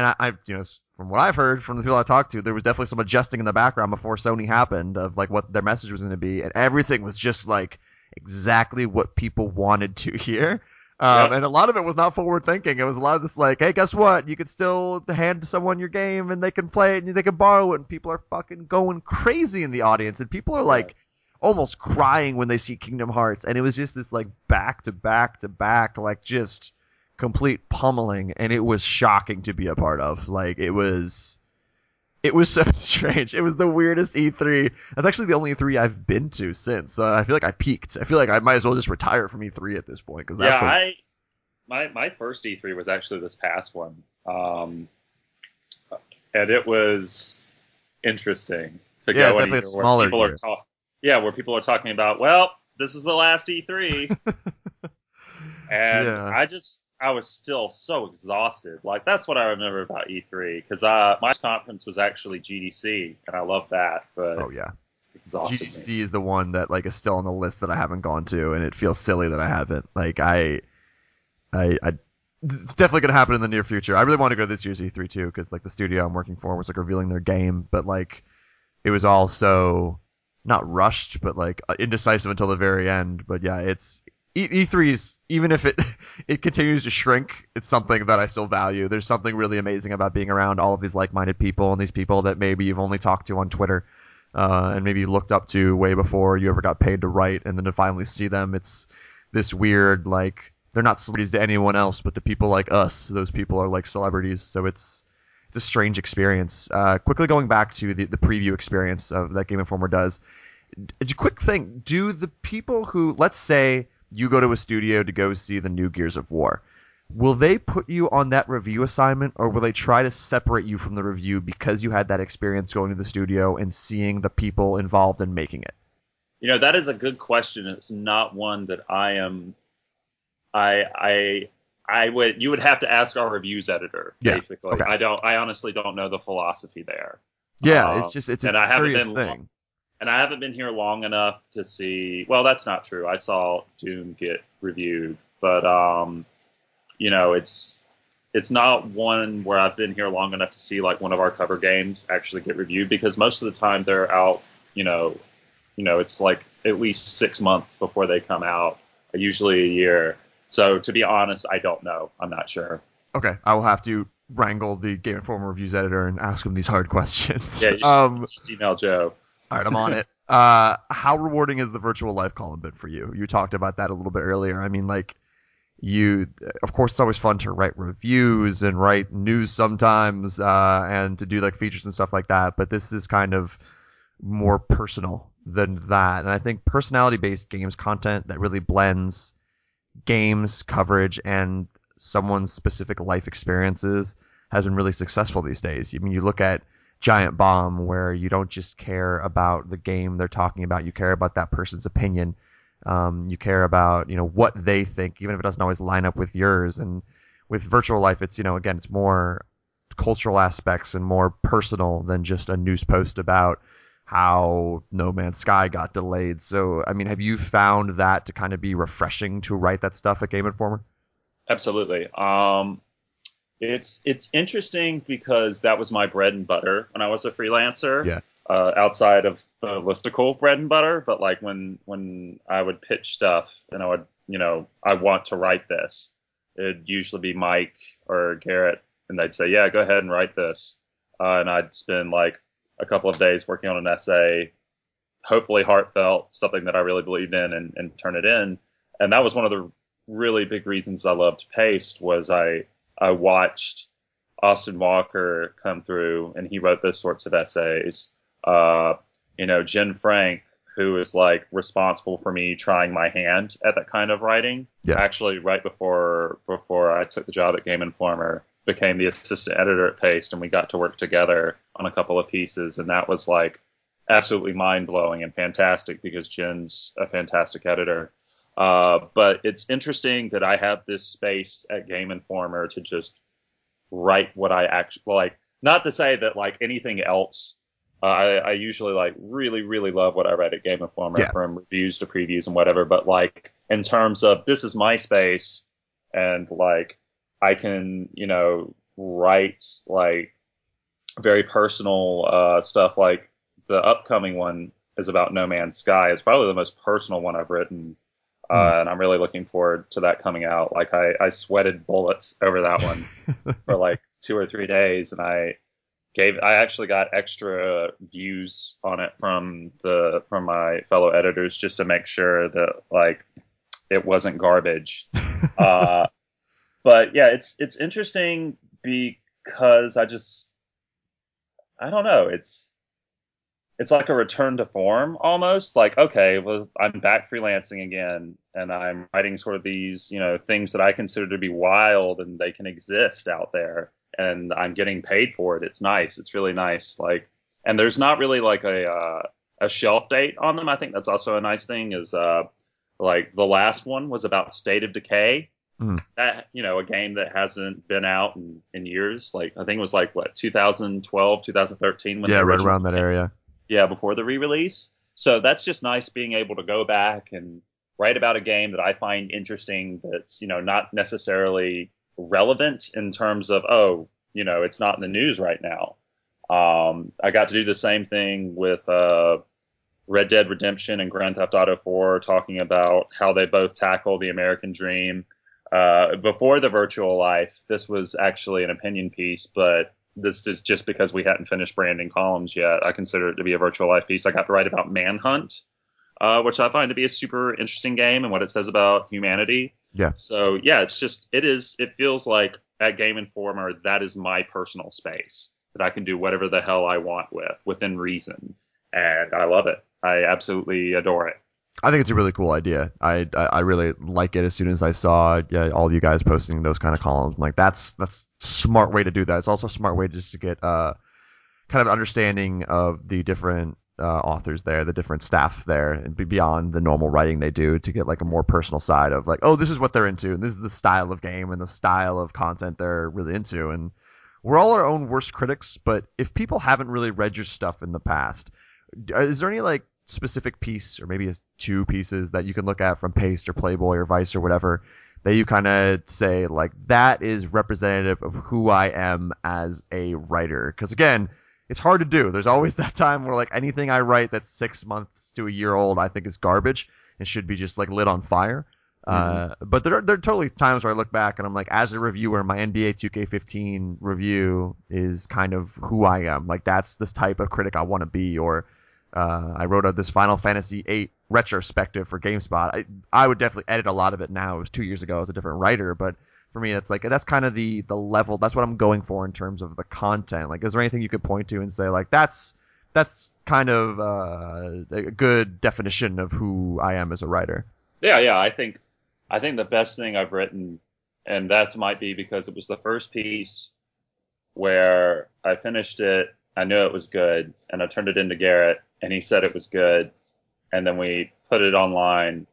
and I, I you know from what I've heard from the people I talked to, there was definitely some adjusting in the background before Sony happened of like what their message was going to be, and everything was just like exactly what people wanted to hear. Um. And a lot of it was not forward thinking. It was a lot of this like, hey, guess what? You could still hand someone your game and they can play it and they can borrow it. And people are fucking going crazy in the audience. And people are like almost crying when they see Kingdom Hearts. And it was just this like back to back to back, like just complete pummeling. And it was shocking to be a part of. Like it was. It was so strange. It was the weirdest E3. That's actually the only E3 I've been to since. So I feel like I peaked. I feel like I might as well just retire from E3 at this point because Yeah, I my my first E3 was actually this past one, um, and it was interesting to Yeah, go definitely a anywhere where smaller people are year. talk, yeah, where people are talking about, well, this is the last E3, and Yeah. I just I was still so exhausted. Like that's what I remember about E3 because uh, my conference was actually GDC, and I love that, but Oh yeah, exhausted me. GDC is the one that like is still on the list that I haven't gone to, and it feels silly that I haven't. Like I, I, I it's definitely gonna happen in the near future. I really want to go to this year's E3 too, because like the studio I'm working for was like revealing their game, but like it was all so not rushed, but like indecisive until the very end. But yeah, it's E- E3 is even if it it continues to shrink, it's something that I still value. There's something really amazing about being around all of these like-minded people and these people that maybe you've only talked to on Twitter, uh, and maybe you looked up to way before you ever got paid to write, and then to finally see them, it's this weird like they're not celebrities to anyone else, but to people like us, those people are like celebrities. So it's it's a strange experience. Uh, quickly going back to the, the preview experience of that Game Informer does. A quick thing: Do the people who, let's say, you go to a studio to go see the new Gears of War, will they put you on that review assignment, or will they try to separate you from the review because you had that experience going to the studio and seeing the people involved in making it? You know, that is a good question. It's not one that I am. I I I would. You would have to ask our reviews editor. Yeah, Basically, okay. I don't. I honestly don't know the philosophy there. Yeah, Uh, it's just it's a and I haven't been thing. And I haven't been here long enough to see. Well, that's not true. I saw Doom get reviewed, but um, you know, it's it's not one where I've been here long enough to see like one of our cover games actually get reviewed because most of the time they're out. You know, you know, it's like at least six months before they come out. Usually a year. So to be honest, I don't know. I'm not sure. Okay, I will have to wrangle the Game Informer reviews editor and ask him these hard questions. Yeah, you should um, just email Joe. All right, I'm on it. Uh, how rewarding has the virtual life column been for you? You talked about that a little bit earlier. I mean, like, you, of course, it's always fun to write reviews and write news sometimes, uh, and to do like features and stuff like that. But this is kind of more personal than that. And I think personality based games content that really blends games coverage and someone's specific life experiences has been really successful these days. I mean, you look at Giant Bomb, where you don't just care about the game they're talking about, you care about that person's opinion. Um, you care about you know what they think, even if it doesn't always line up with yours. And with virtual life, it's you know again, it's more cultural aspects and more personal than just a news post about how No Man's Sky got delayed. So, I mean, have you found that to kind of be refreshing to write that stuff at Game Informer? Absolutely. Um, it's it's interesting because that was my bread and butter when I was a freelancer. Yeah. Uh, outside of the listicle bread and butter, but like when when I would pitch stuff and I would you know I want to write this, it'd usually be Mike or Garrett, and they'd say, yeah, go ahead and write this, uh, and I'd spend like a couple of days working on an essay, hopefully heartfelt, something that I really believed in, and, and turn it in. And that was one of the really big reasons I loved Paste was I I watched Austin Walker come through and he wrote those sorts of essays. Uh, you know, Jenn Frank, who is like responsible for me trying my hand at that kind of writing. Yeah. Actually, right before before I took the job at Game Informer, became the assistant editor at Paste, and we got to work together on a couple of pieces, and that was like absolutely mind blowing and fantastic because Jenn's a fantastic editor. Uh, but it's interesting that I have this space at Game Informer to just write what I actually like. Not to say that like anything else. Uh, I, I usually like really, really love what I write at Game Informer Yeah. from reviews to previews and whatever. But like in terms of this is my space and like I can, you know, write like very personal uh, stuff. Like the upcoming one is about No Man's Sky. It's probably the most personal one I've written. Uh, mm. and I'm really looking forward to that coming out. Like I, I sweated bullets over that one for like two or three days, and I gave I actually got extra views on it from the from my fellow editors just to make sure that like it wasn't garbage. uh, but yeah, it's it's interesting because I just I don't know. It's it's like a return to form almost. Like okay, well I'm back freelancing again, and I'm writing sort of these you know things that I consider to be wild and they can exist out there and I'm getting paid for it. It's nice. It's really nice. Like, and there's not really like a uh, a shelf date on them. I think that's also a nice thing. Is uh, like the last one was about State of Decay. Mm. That you know, a game that hasn't been out in, in years. Like I think it was like what 2012, 2013. When yeah, right around that area. Yeah, before the re-release. So that's just nice being able to go back and write about a game that I find interesting. That's you know not necessarily relevant in terms of oh you know it's not in the news right now. Um, I got to do the same thing with uh, Red Dead Redemption and Grand Theft Auto 4, talking about how they both tackle the American dream. Uh, before the virtual life, this was actually an opinion piece, but this is just because we hadn't finished branding columns yet. I consider it to be a virtual life piece. I got to write about Manhunt, uh, which I find to be a super interesting game and what it says about humanity. Yeah. So yeah, it's just it is it feels like at Game Informer that is my personal space that I can do whatever the hell I want with within reason, and I love it. I absolutely adore it. I think it's a really cool idea. I, I, I really like it. As soon as I saw yeah, all of you guys posting those kind of columns, I'm like that's that's smart way to do that. It's also a smart way just to get uh kind of understanding of the different uh, authors there, the different staff there, and beyond the normal writing they do to get like a more personal side of like, oh, this is what they're into, and this is the style of game and the style of content they're really into. And we're all our own worst critics, but if people haven't really read your stuff in the past, is there any like specific piece or maybe two pieces that you can look at from Paste or Playboy or Vice or whatever that you kind of say like that is representative of who I am as a writer? Because again it's hard to do. There's always that time where like anything I write that's six months to a year old, I think is garbage and should be just like lit on fire. Mm-hmm. Uh, but there are, there are totally times where I look back and I'm like, as a reviewer, my NBA 2K15 review is kind of who I am. Like that's this type of critic I want to be. Or uh, I wrote this Final Fantasy VIII retrospective for GameSpot. I I would definitely edit a lot of it now. It was two years ago. I was a different writer, but for me that's like that's kind of the the level that's what i'm going for in terms of the content like is there anything you could point to and say like that's that's kind of uh, a good definition of who i am as a writer yeah yeah i think i think the best thing i've written and that might be because it was the first piece where i finished it i knew it was good and i turned it into garrett and he said it was good and then we put it online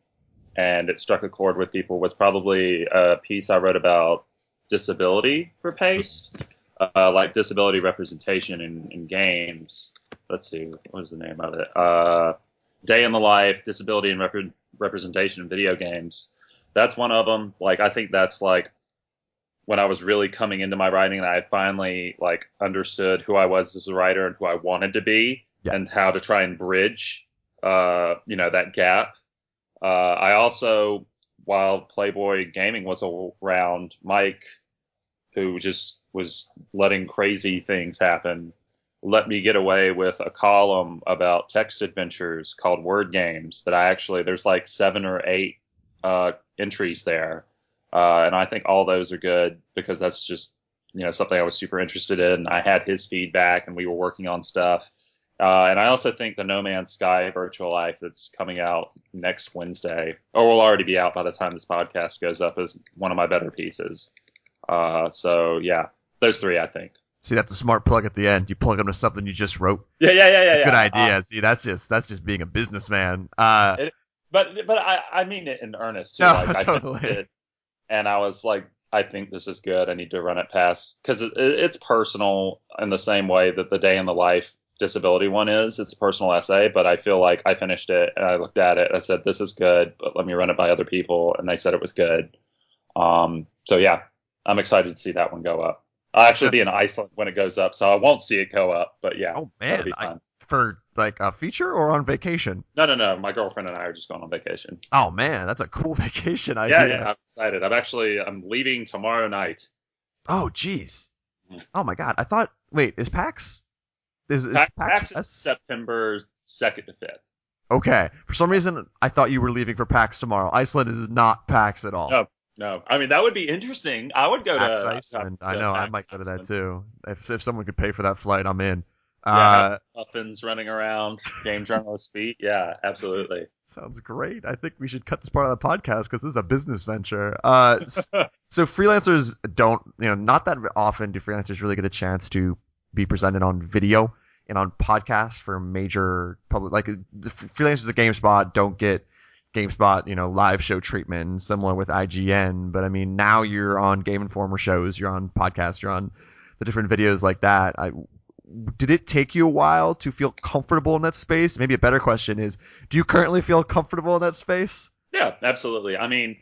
and it struck a chord with people was probably a piece I wrote about disability for Paste, uh, like disability representation in, in, games. Let's see, what was the name of it? Uh, Day in the Life, Disability and Rep- Representation in Video Games. That's one of them. Like, I think that's like when I was really coming into my writing and I had finally like understood who I was as a writer and who I wanted to be yeah. and how to try and bridge, uh, you know, that gap uh, I also, while Playboy Gaming was around, Mike, who just was letting crazy things happen, let me get away with a column about text adventures called Word Games that I actually, there's like seven or eight uh, entries there. Uh, and I think all those are good because that's just, you know, something I was super interested in. I had his feedback and we were working on stuff. Uh, and I also think the No Man's Sky Virtual Life that's coming out next Wednesday, or will already be out by the time this podcast goes up, is one of my better pieces. Uh, so yeah, those three I think. See, that's a smart plug at the end. You plug them to something you just wrote. Yeah, yeah, yeah, yeah. Good yeah. idea. Uh, See, that's just that's just being a businessman. Uh, it, but but I I mean it in earnest too. No, like, totally. I it, and I was like, I think this is good. I need to run it past because it, it's personal in the same way that the day in the life disability one is. It's a personal essay, but I feel like I finished it and I looked at it. I said, "This is good, but let me run it by other people," and they said it was good. Um, so yeah, I'm excited to see that one go up. I'll actually be in Iceland when it goes up, so I won't see it go up. But yeah, oh man, I, for like a feature or on vacation? No, no, no. My girlfriend and I are just going on vacation. Oh man, that's a cool vacation idea. Yeah, yeah. I'm excited. I'm actually I'm leaving tomorrow night. Oh jeez. Mm. Oh my god. I thought. Wait, is PAX? Is, is PAX, PAX PAX is September second to fifth. Okay. For some reason, I thought you were leaving for PAX tomorrow. Iceland is not PAX at all. No, No, I mean that would be interesting. I would go PAX to Iceland. to I know. I might go to that too. If if someone could pay for that flight, I'm in. Yeah, Uh, muffins running around, game journalist feet. Yeah, absolutely. sounds great. I think we should cut this part of the podcast because this is a business venture. Uh, s- so freelancers don't, you know, not that often do freelancers really get a chance to be presented on video and on podcasts for major public, like the freelancers at GameSpot don't get GameSpot, you know, live show treatment, similar with IGN. But I mean, now you're on Game Informer shows, you're on podcasts, you're on the different videos like that. I, did it take you a while to feel comfortable in that space? Maybe a better question is, do you currently feel comfortable in that space? Yeah, absolutely. I mean,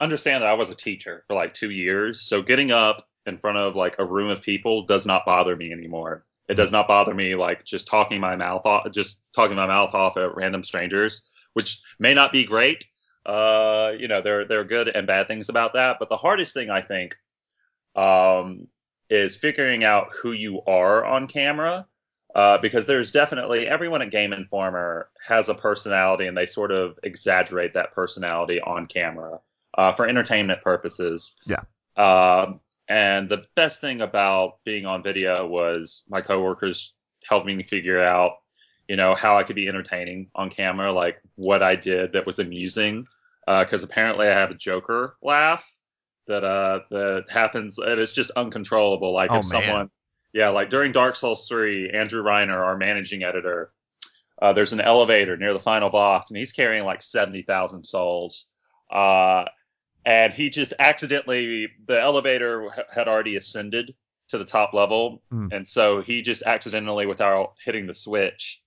understand that I was a teacher for like two years, so getting up in front of like a room of people does not bother me anymore. It does not bother me like just talking my mouth off, just talking my mouth off at random strangers, which may not be great. Uh, you know, there there are good and bad things about that, but the hardest thing I think um, is figuring out who you are on camera. Uh, because there's definitely everyone at Game Informer has a personality and they sort of exaggerate that personality on camera uh, for entertainment purposes. Yeah. Um, and the best thing about being on video was my coworkers helping me figure out, you know, how I could be entertaining on camera, like what I did that was amusing. Because apparently I have a Joker laugh that uh that happens and it's just uncontrollable. Like Oh, if man. someone, yeah, like during Dark Souls 3, Andrew Reiner, our managing editor, uh, there's an elevator near the final boss, and he's carrying like 70,000 souls. Uh, and he just accidentally, the elevator had already ascended to the top level, Hmm. and so he just accidentally, without hitting the switch,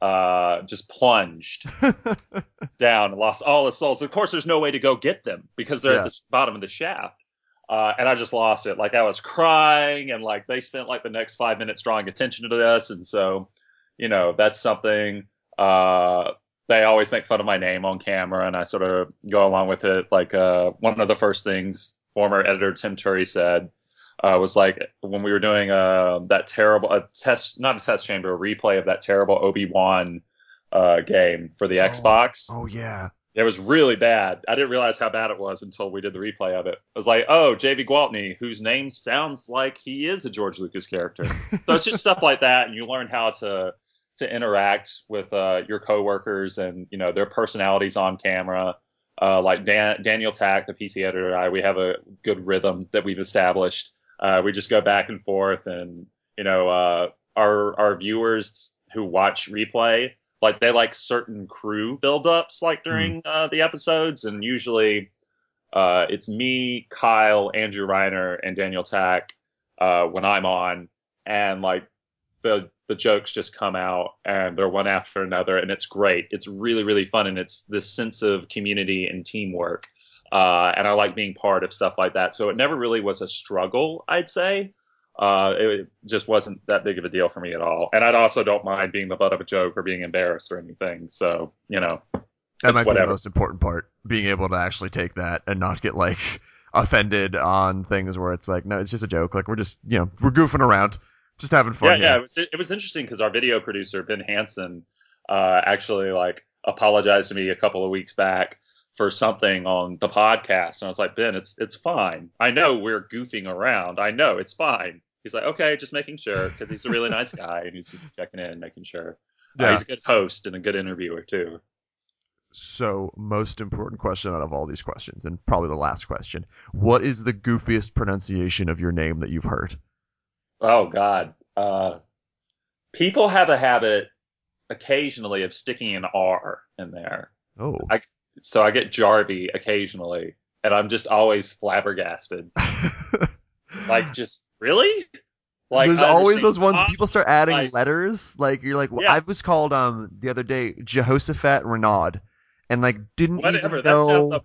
uh, just plunged down and lost all his souls. Of course, there's no way to go get them because they're Yeah. at the bottom of the shaft. Uh, and I just lost it. Like I was crying, and like they spent like the next five minutes drawing attention to this, and so, you know, that's something. Uh, they always make fun of my name on camera, and I sort of go along with it. Like uh, one of the first things former editor Tim Turi said uh, was like when we were doing uh, that terrible a test, not a test chamber, a replay of that terrible Obi Wan uh, game for the Oh. Xbox. oh yeah. It was really bad. I didn't realize how bad it was until we did the replay of it. I was like, oh, J.V. Gwaltney, whose name sounds like he is a George Lucas character. so it's just stuff like that, and you learn how to to interact with uh, your coworkers and you know their personalities on camera. Uh, like Dan, Daniel Tack, the PC editor, and I, we have a good rhythm that we've established. Uh, we just go back and forth, and you know, uh, our our viewers who watch replay like they like certain crew buildups like during uh, the episodes and usually uh, it's me kyle andrew reiner and daniel tack uh, when i'm on and like the the jokes just come out and they're one after another and it's great it's really really fun and it's this sense of community and teamwork uh, and i like being part of stuff like that so it never really was a struggle i'd say uh, it just wasn't that big of a deal for me at all. And I'd also don't mind being the butt of a joke or being embarrassed or anything. So, you know, That might be the most important part, being able to actually take that and not get like offended on things where it's like, no, it's just a joke. Like we're just, you know, we're goofing around, just having yeah, fun. yeah, here. it was, it was interesting because our video producer, Ben Hanson, uh, actually like apologized to me a couple of weeks back for something on the podcast. And I was like, Ben, it's, it's fine. I know we're goofing around. I know it's fine. He's like, okay, just making sure because he's a really nice guy and he's just checking in, making sure. Uh, Yeah. he's a good host and a good interviewer too. So, most important question out of all these questions, and probably the last question: What is the goofiest pronunciation of your name that you've heard? Oh God. Uh, people have a habit occasionally of sticking an R in there. Oh, I- So I get Jarvey occasionally, and I'm just always flabbergasted. Like, just really? Like, there's always those ones people start adding like- letters. Like you're like, well, Yeah. I was called um the other day Jehoshaphat Renaud, and like didn't Whatever. even That sounds know. amazing.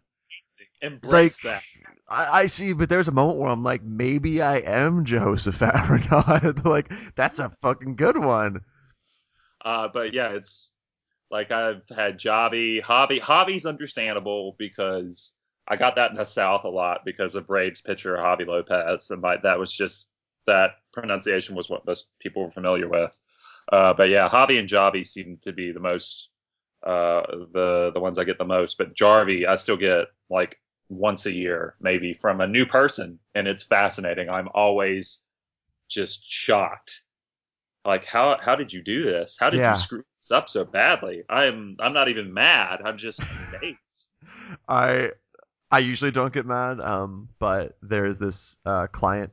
Embrace like, that. I, I see, but there's a moment where I'm like, maybe I am Joseph Renaud. like that's a fucking good one. Uh, but yeah, it's like I've had Javi, Hobby. Hobby's understandable because I got that in the South a lot because of Braves pitcher Javy Lopez, and my, that was just that pronunciation was what most people were familiar with. Uh, but yeah, Javi and Javi seem to be the most uh, the the ones I get the most. But Jarvie, I still get like once a year, maybe from a new person, and it's fascinating. I'm always just shocked. Like how how did you do this? How did Yeah. you screw this up so badly? I'm I'm not even mad. I'm just amazed. I I usually don't get mad, um, but there's this uh, client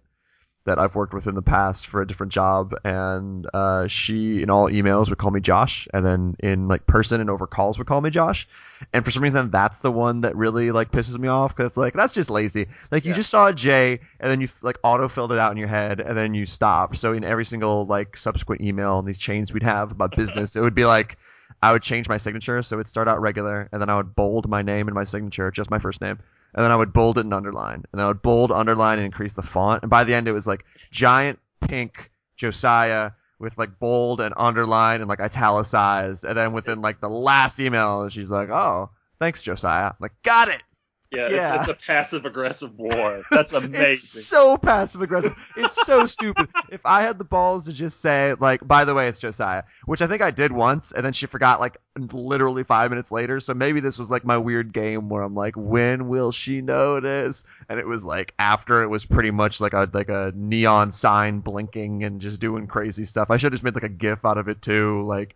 that I've worked with in the past for a different job, and uh, she in all emails would call me Josh, and then in like person and over calls would call me Josh, and for some reason that's the one that really like pisses me off because it's like that's just lazy. Like you Yeah. just saw a J, and then you like auto filled it out in your head, and then you stopped. So in every single like subsequent email and these chains we'd have about business, it would be like. I would change my signature, so it'd start out regular, and then I would bold my name in my signature, just my first name, and then I would bold it and underline, and I would bold, underline, and increase the font, and by the end it was like giant pink Josiah with like bold and underline and like italicized, and then within like the last email, she's like, "Oh, thanks, Josiah." I'm like, got it. Yeah, Yeah. It's, it's a passive aggressive war. That's amazing. It's so passive aggressive. It's so stupid. If I had the balls to just say, like, by the way, it's Josiah, which I think I did once, and then she forgot, like, literally five minutes later. So maybe this was like my weird game where I'm like, when will she notice? And it was like after it was pretty much like a like a neon sign blinking and just doing crazy stuff. I should have just made like a GIF out of it too. Like,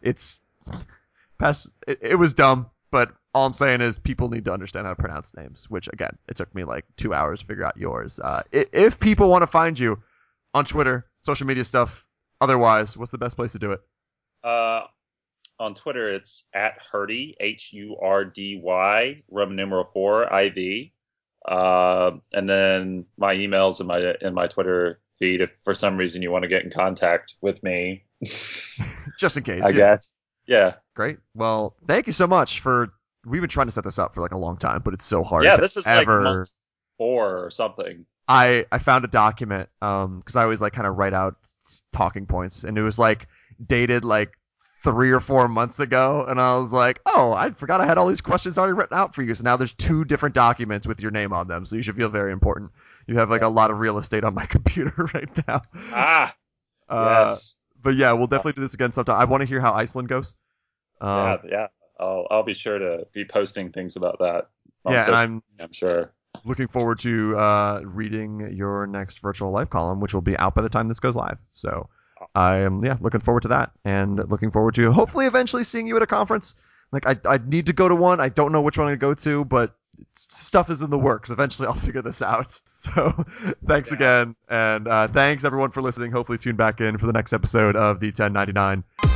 it's past. It, it was dumb, but all I'm saying is people need to understand how to pronounce names. Which again, it took me like two hours to figure out yours. Uh, if people want to find you on Twitter, social media stuff, otherwise, what's the best place to do it? Uh, on Twitter, it's at Hurdy, H U R D Y, Roman numeral four, I V. Uh, and then my emails and my in my Twitter feed. If for some reason you want to get in contact with me, Just in case. I yeah. guess. Yeah, Great. Well, thank you so much for. We've been trying to set this up for like a long time, but it's so hard. yeah. This is like ever. month four or something. I I found a document um because I always like kind of write out talking points and it was like dated like three or four months ago and I was like oh I forgot I had all these questions already written out for you so now there's two different documents with your name on them so you should feel very important you have like a lot of real estate on my computer right now Ah, uh, yes. but yeah we'll definitely do this again sometime I want to hear how Iceland goes yeah, um, yeah. I'll I'll be sure to be posting things about that. yeah social I'm I'm sure. looking forward to uh, reading your next virtual life column, which will be out by the time this goes live. So I am yeah looking forward to that, and looking forward to hopefully eventually seeing you at a conference. Like I I need to go to one. I don't know which one to go to, but stuff is in the works. Eventually I'll figure this out. So thanks Yeah. again, and uh, thanks everyone for listening. Hopefully tune back in for the next episode of the 1099.